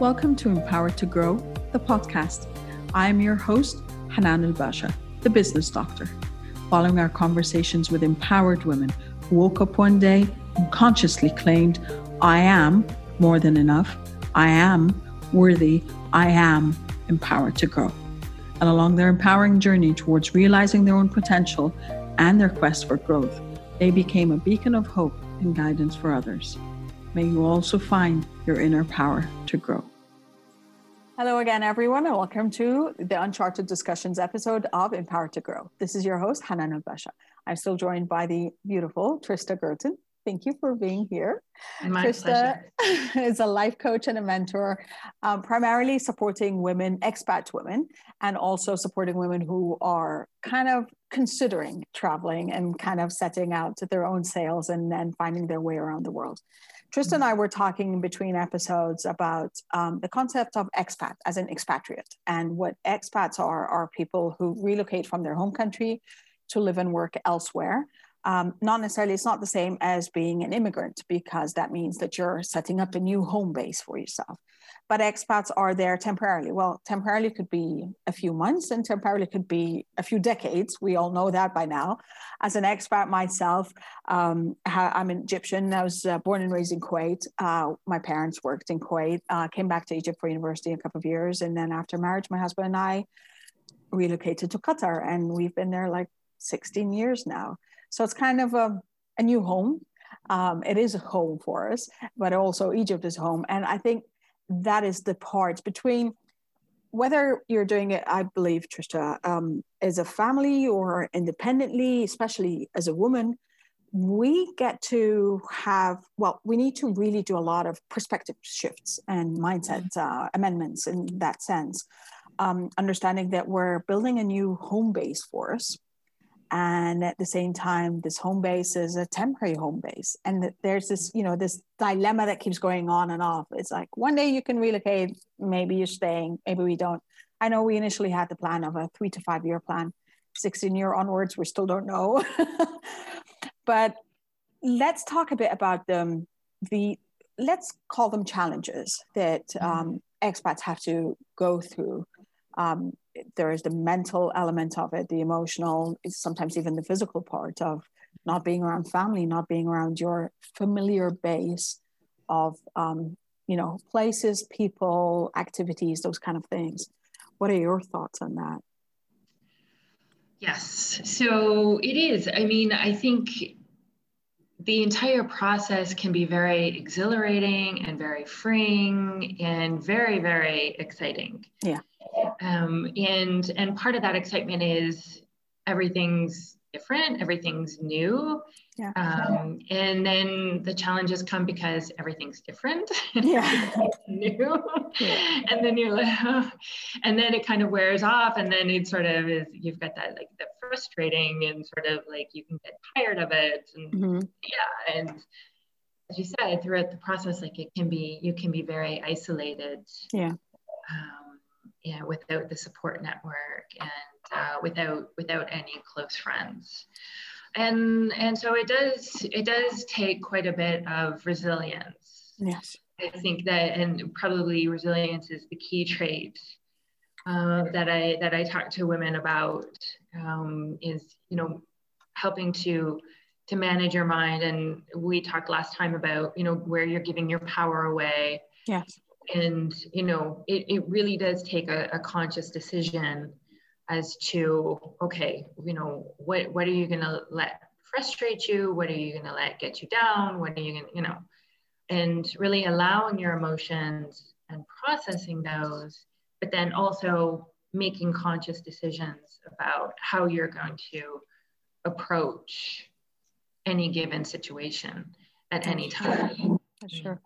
Welcome to Empowered to Grow, the podcast. I am your host, Hanan El Basha, the business doctor. Following our conversations with empowered women who woke up one day and consciously claimed, I am more than enough, I am worthy, I am empowered to grow. And along their empowering journey towards realizing their own potential and their quest for growth, they became a beacon of hope and guidance for others. May you also find your inner power to grow. Hello again, everyone, and welcome to the Uncharted Discussions episode of Empowered to Grow. This is your host, Hanan El-Basha. I'm still joined by the beautiful Trista Guertin. Thank you for being here. My Trista pleasure. is a life coach and a mentor, um, primarily supporting women, expat women, and also supporting women who are kind of considering traveling and kind of setting out their own sails and then finding their way around the world. Trista and I were talking in between episodes about um, the concept of expat as an expatriate. And what expats are, are people who relocate from their home country to live and work elsewhere. Um, not necessarily, it's not the same as being an immigrant because that means that you're setting up a new home base for yourself but expats are there temporarily. Well, temporarily could be a few months and temporarily could be a few decades. We all know that by now. As an expat myself, um, I'm an Egyptian. I was uh, born and raised in Kuwait. Uh, my parents worked in Kuwait, uh, came back to Egypt for university a couple of years. And then after marriage, my husband and I relocated to Qatar and we've been there like 16 years now. So it's kind of a, a new home. Um, it is a home for us, but also Egypt is home. And I think that is the part between whether you're doing it, I believe, Trista, um, as a family or independently, especially as a woman, we get to have, well, we need to really do a lot of perspective shifts and mindset mm-hmm. uh, amendments in that sense. Um, understanding that we're building a new home base for us and at the same time this home base is a temporary home base. And there's this you know this dilemma that keeps going on and off. It's like one day you can relocate maybe you're staying maybe we don't. I know we initially had the plan of a three to five year plan 16 year onwards we still don't know. But let's talk a bit about them. The let's call them challenges that mm-hmm. um, expats have to go through um, there is the mental element of it, the emotional, sometimes even the physical part of not being around family, not being around your familiar base of, um, you know, places, people, activities, those kind of things. What are your thoughts on that? Yes, so it is. I mean, I think the entire process can be very exhilarating and very freeing and very, very exciting. Yeah um, and and part of that excitement is everything's different everything's new yeah. Um, and then the challenges come because everything's different yeah. new yeah. and then you're like oh. and then it kind of wears off and then it sort of is you've got that like the frustrating and sort of like you can get tired of it and mm-hmm. yeah and as you said throughout the process like it can be you can be very isolated yeah um, you know, without the support network and uh, without without any close friends. And and so it does it does take quite a bit of resilience. Yes. I think that and probably resilience is the key trait uh, that I that I talk to women about um, is you know helping to to manage your mind and we talked last time about you know where you're giving your power away yes and you know it, it really does take a, a conscious decision as to okay you know what what are you going to let frustrate you? What are you going to let get you down? What are you going to you know? And really allowing your emotions and processing those but then also making conscious decisions about how you're going to approach any given situation at any time. Sure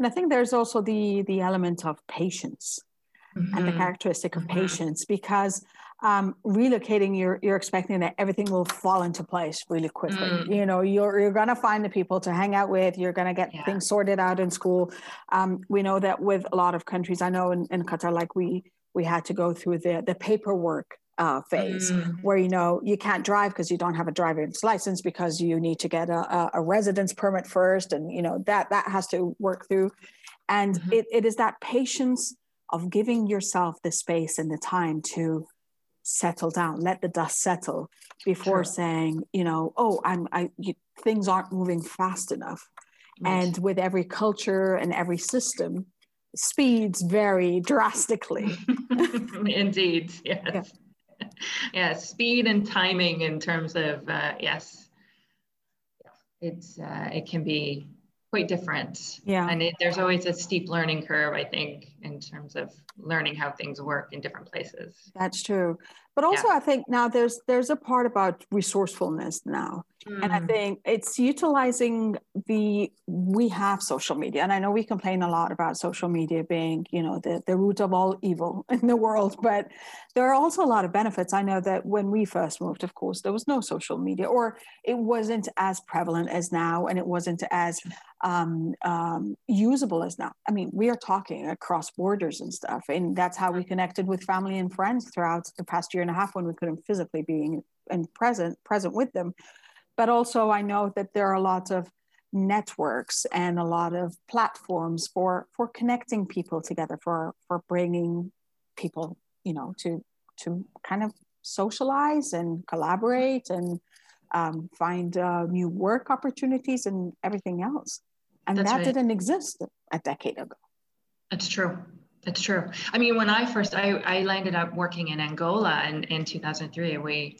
and i think there's also the the element of patience mm-hmm. and the mm-hmm. characteristic of mm-hmm. patience because um, relocating you're you're expecting that everything will fall into place really quickly mm. you know you're you're going to find the people to hang out with you're going to get yeah. things sorted out in school um, we know that with a lot of countries i know in, in qatar like we we had to go through the the paperwork uh, phase mm. where you know you can't drive because you don't have a driver's license because you need to get a, a residence permit first and you know that that has to work through And mm-hmm. it, it is that patience of giving yourself the space and the time to settle down, let the dust settle before saying, you know, oh, I'm, I, you, things aren't moving fast enough. Right. And with every culture and every system, speeds vary drastically. Indeed, yes. Yeah. Yeah, speed and timing in terms of uh, yes, it's uh, it can be quite different. Yeah, and it, there's always a steep learning curve, I think, in terms of learning how things work in different places. That's true, but also yeah. I think now there's there's a part about resourcefulness now Mm. And I mm. think it's utilizing the, we have social media. And I know we complain a lot about social media being, you know, the, the root of all evil in the world, but there are also a lot of benefits. I know that when we first moved, of course, there was no social media or it wasn't as prevalent as now and it wasn't as um, um, usable as now. I mean, we are talking across borders and stuff. And that's how we connected with family and friends throughout the past year and a half when we couldn't physically be in present present with them but also, I know that there are a lot of networks and a lot of platforms for for connecting people together, for for bringing people, you know, to to kind of socialize and collaborate and um, find uh, new work opportunities and everything else. And That's that right. didn't exist a decade ago. That's true. That's true. I mean, when I first I, I landed up working in Angola in, in 2003, we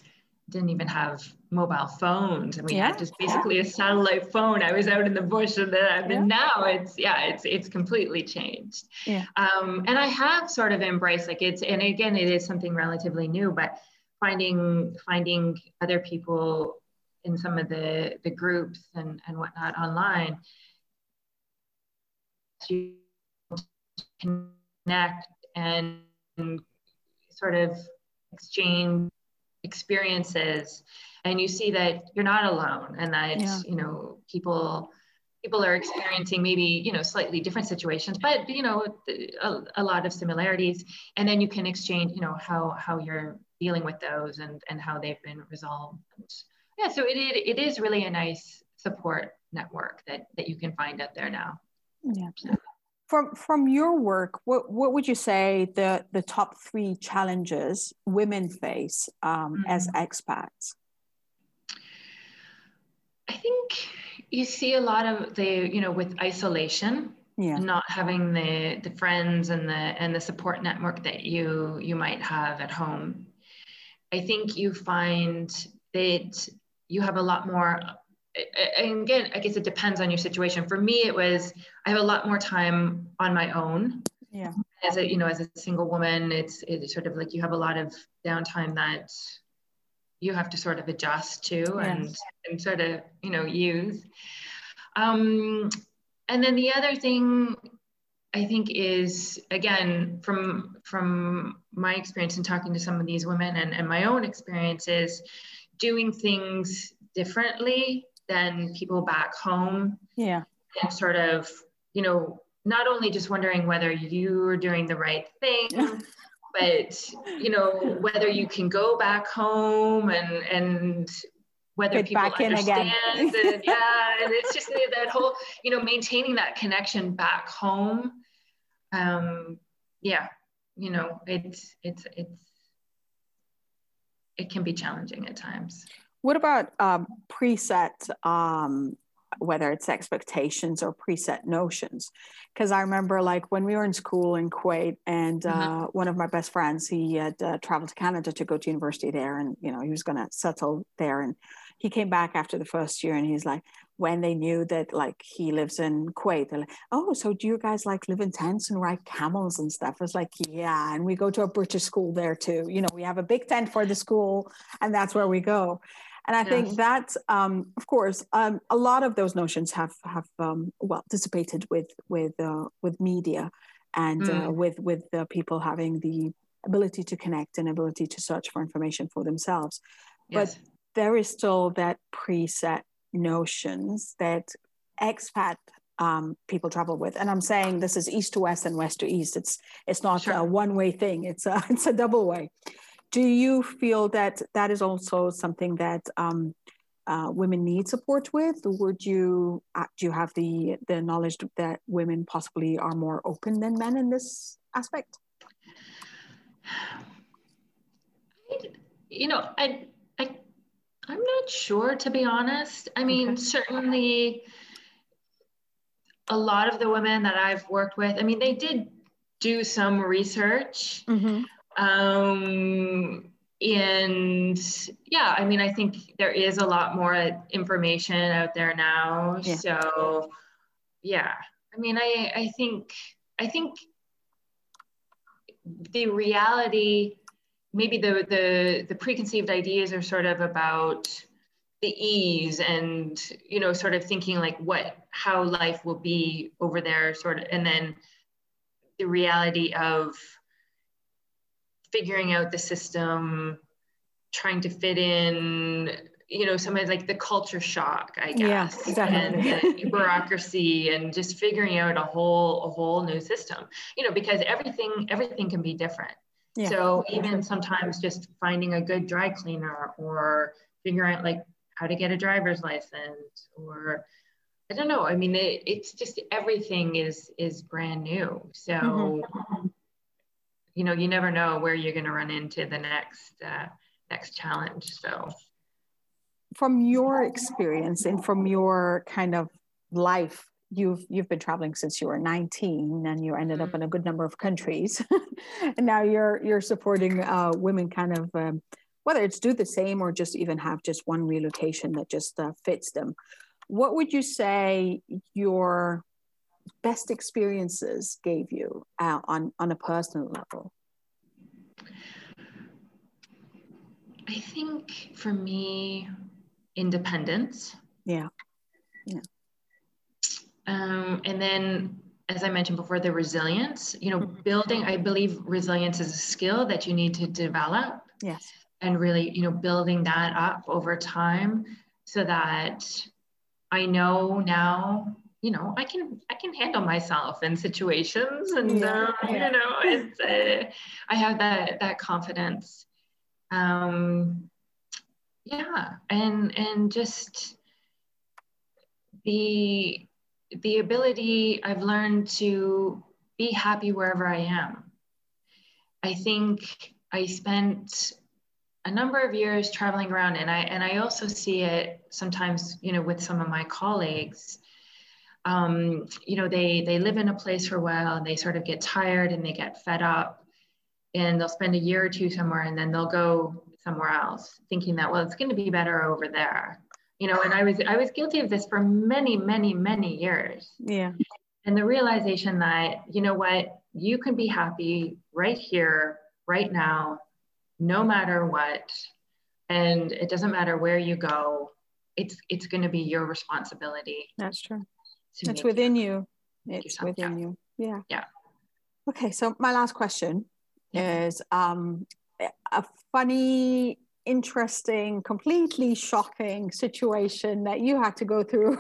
didn't even have mobile phones and we yeah, had just basically yeah. a satellite phone i was out in the bush and then yeah. now it's yeah it's it's completely changed yeah. um, and i have sort of embraced like it's and again it is something relatively new but finding finding other people in some of the the groups and and whatnot online connect and sort of exchange experiences. And you see that you're not alone and that yeah. you know people people are experiencing maybe you know slightly different situations but you know a, a, lot of similarities. And then you can exchange you know how how you're dealing with those and and how they've been resolved. Yeah so it, it, it is really a nice support network that that you can find out there now. Yeah from from your work, what what would you say the the top three challenges women face um, mm-hmm. as expats? I think you see a lot of the you know with isolation, yeah. not having the the friends and the and the support network that you you might have at home. I think you find that you have a lot more and again, I guess it depends on your situation. For me, it was I have a lot more time on my own. Yeah. As a you know, as a single woman, it's it's sort of like you have a lot of downtime that you have to sort of adjust to yes. and and sort of you know use. Um, and then the other thing I think is again from from my experience in talking to some of these women and, and my own experiences, doing things differently than people back home. Yeah. And sort of, you know, not only just wondering whether you are doing the right thing, but you know, whether you can go back home and and whether Get people understand and, yeah, and it's just that whole, you know, maintaining that connection back home. Um, yeah, you know, it's it's it's it can be challenging at times. What about um, preset, um, whether it's expectations or preset notions? Because I remember, like when we were in school in Kuwait, and uh, mm-hmm. one of my best friends, he had uh, traveled to Canada to go to university there, and you know he was going to settle there, and he came back after the first year, and he's like, when they knew that like he lives in Kuwait, they're like, oh, so do you guys like live in tents and ride camels and stuff? It's like, yeah, and we go to a British school there too. You know, we have a big tent for the school, and that's where we go. And I yes. think that, um, of course, um, a lot of those notions have have um, well dissipated with with uh, with media and uh, mm. uh, with with uh, people having the ability to connect and ability to search for information for themselves. Yes. But there is still that preset notions that expat um, people travel with. And I'm saying this is east to west and west to east. It's it's not sure. a one way thing. It's a it's a double way do you feel that that is also something that um, uh, women need support with? Would you uh, do you have the the knowledge that women possibly are more open than men in this aspect? You know, I I I'm not sure to be honest. I mean, okay. certainly a lot of the women that I've worked with, I mean, they did do some research. Mm-hmm. Um, and yeah, I mean, I think there is a lot more information out there now. Yeah. So yeah, I mean, I, I think, I think the reality, maybe the, the, the preconceived ideas are sort of about the ease and, you know, sort of thinking like what, how life will be over there sort of, and then the reality of figuring out the system, trying to fit in, you know, some of like the culture shock, I guess, yeah, exactly. and the bureaucracy, and just figuring out a whole a whole new system. You know, because everything everything can be different. Yeah. So even sometimes just finding a good dry cleaner or figuring out like how to get a driver's license or I don't know. I mean, it, it's just everything is is brand new. So mm-hmm you know you never know where you're going to run into the next uh, next challenge so. From your experience and from your kind of life you've you've been traveling since you were 19 and you ended up mm-hmm. in a good number of countries. And now you're you're supporting uh, women kind of um, whether it's do the same or just even have just one relocation that just uh, fits them. What would you say your best experiences gave you uh, on on a personal level? I think for me, independence. Yeah. Yeah. Um, and then, as I mentioned before, the resilience. You know, mm-hmm. building. I believe resilience is a skill that you need to develop. Yes. And really, you know, building that up over time so that I know now you know i can i can handle myself in situations and yeah, um, yeah. you know it's uh, i have that that confidence um yeah and and just the the ability i've learned to be happy wherever i am i think i spent a number of years traveling around and i and i also see it sometimes you know with some of my colleagues um, you know, they they live in a place for a while and they sort of get tired and they get fed up, and they'll spend a year or two somewhere and then they'll go somewhere else, thinking that well, it's going to be better over there. You know, and I was I was guilty of this for many, many, many years. Yeah. And the realization that you know what, you can be happy right here, right now, no matter what, and it doesn't matter where you go. It's it's going to be your responsibility. That's true it's within you. It's within yeah. you. Yeah. Yeah. Okay. So my last question yeah. is um, a funny, interesting, completely shocking situation that you had to go through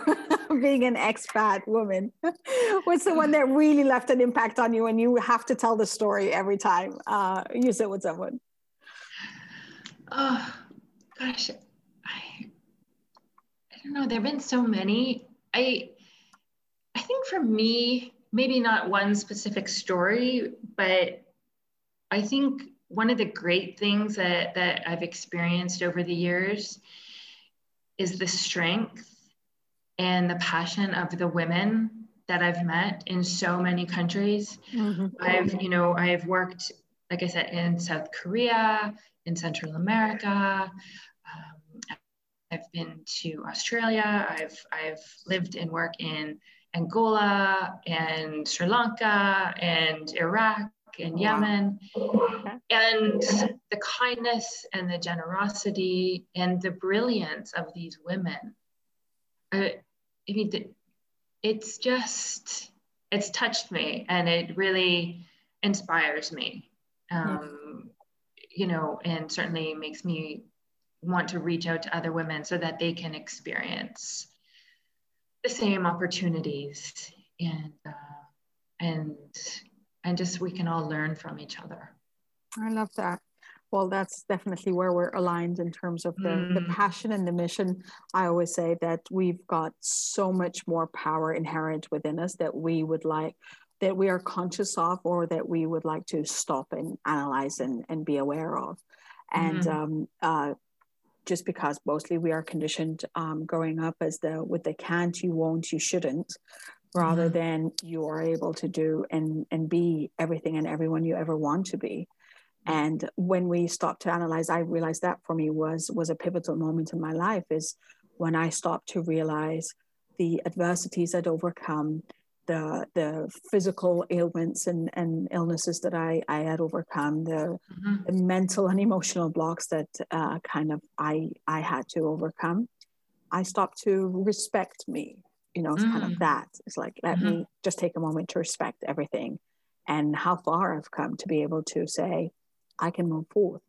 being an expat woman. What's the one that really left an impact on you and you have to tell the story every time uh, you sit with someone? Oh, gosh. I, I don't know. There have been so many. I think for me, maybe not one specific story, but I think one of the great things that, that I've experienced over the years is the strength and the passion of the women that I've met in so many countries. Mm-hmm. I've, you know, I've worked, like I said, in South Korea, in Central America. Um, I've been to Australia. I've, I've lived and worked in Angola and Sri Lanka and Iraq and Yemen. And the kindness and the generosity and the brilliance of these women. I, I mean, it's just, it's touched me and it really inspires me. Um, you know, and certainly makes me want to reach out to other women so that they can experience the same opportunities and uh, and and just we can all learn from each other i love that Well, that's definitely where we're aligned in terms of the, mm. the passion and the mission. I always say that we've got so much more power inherent within us that we would like, that we are conscious of, or that we would like to stop and analyze and, and be aware of. And mm. um, uh, just because mostly we are conditioned um, growing up as the with the can't, you won't, you shouldn't, rather mm. than you are able to do and and be everything and everyone you ever want to be and when we stopped to analyze i realized that for me was was a pivotal moment in my life is when i stopped to realize the adversities i'd overcome the the physical ailments and, and illnesses that I, I had overcome, the, mm-hmm. the mental and emotional blocks that uh, kind of I I had to overcome. I stopped to respect me. You know, it's mm-hmm. kind of mm. that. It's like let mm-hmm. me just take a moment to respect everything and how far I've come to be able to say, I can move forth.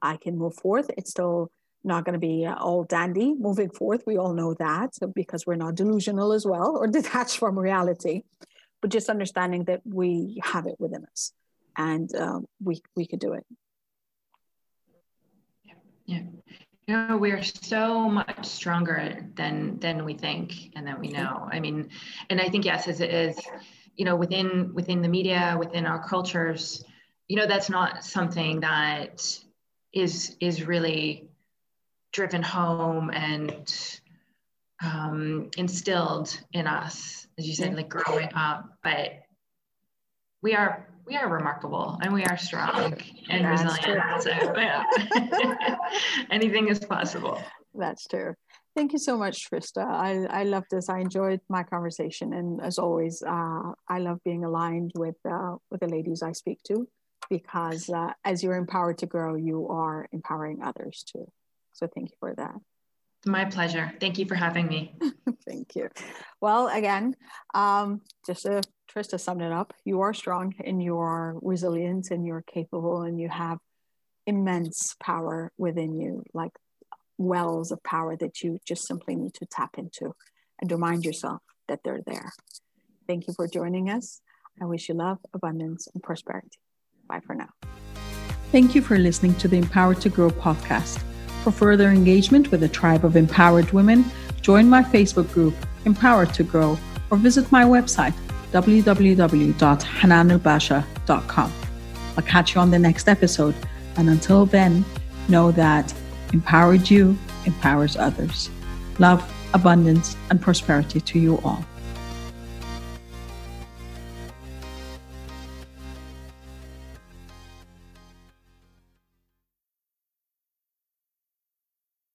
I can move forth. It's still not going to be all dandy moving forth. We all know that because we're not delusional as well or detached from reality, but just understanding that we have it within us and um, we we could do it. Yeah. You know, we're so much stronger than than we think and that we know. I mean, and I think yes, as it is, you know, within within the media, within our cultures, you know that's not something that is is really driven home and um, instilled in us as you said like growing up but we are we are remarkable and we are strong and that's resilient so yeah anything is possible that's true Thank you so much, Trista. I, I love this. I enjoyed my conversation, and as always, uh, I love being aligned with uh, with the ladies I speak to because uh, as you're empowered to grow, you are empowering others too. So thank you for that. My pleasure. Thank you for having me. thank you. Well, again, um, just to just to sum it up, you are strong and you are resilient and you're capable and you have immense power within you, like wells of power that you just simply need to tap into and remind yourself that they're there. Thank you for joining us. I wish you love, abundance, and prosperity. Bye for now. Thank you for listening to the Empowered to Grow podcast. For further engagement with a tribe of empowered women, join my Facebook group, Empowered to Grow, or visit my website, www.hananelbasha.com. I'll catch you on the next episode, and until then, know that empowered you empowers others. Love, abundance, and prosperity to you all.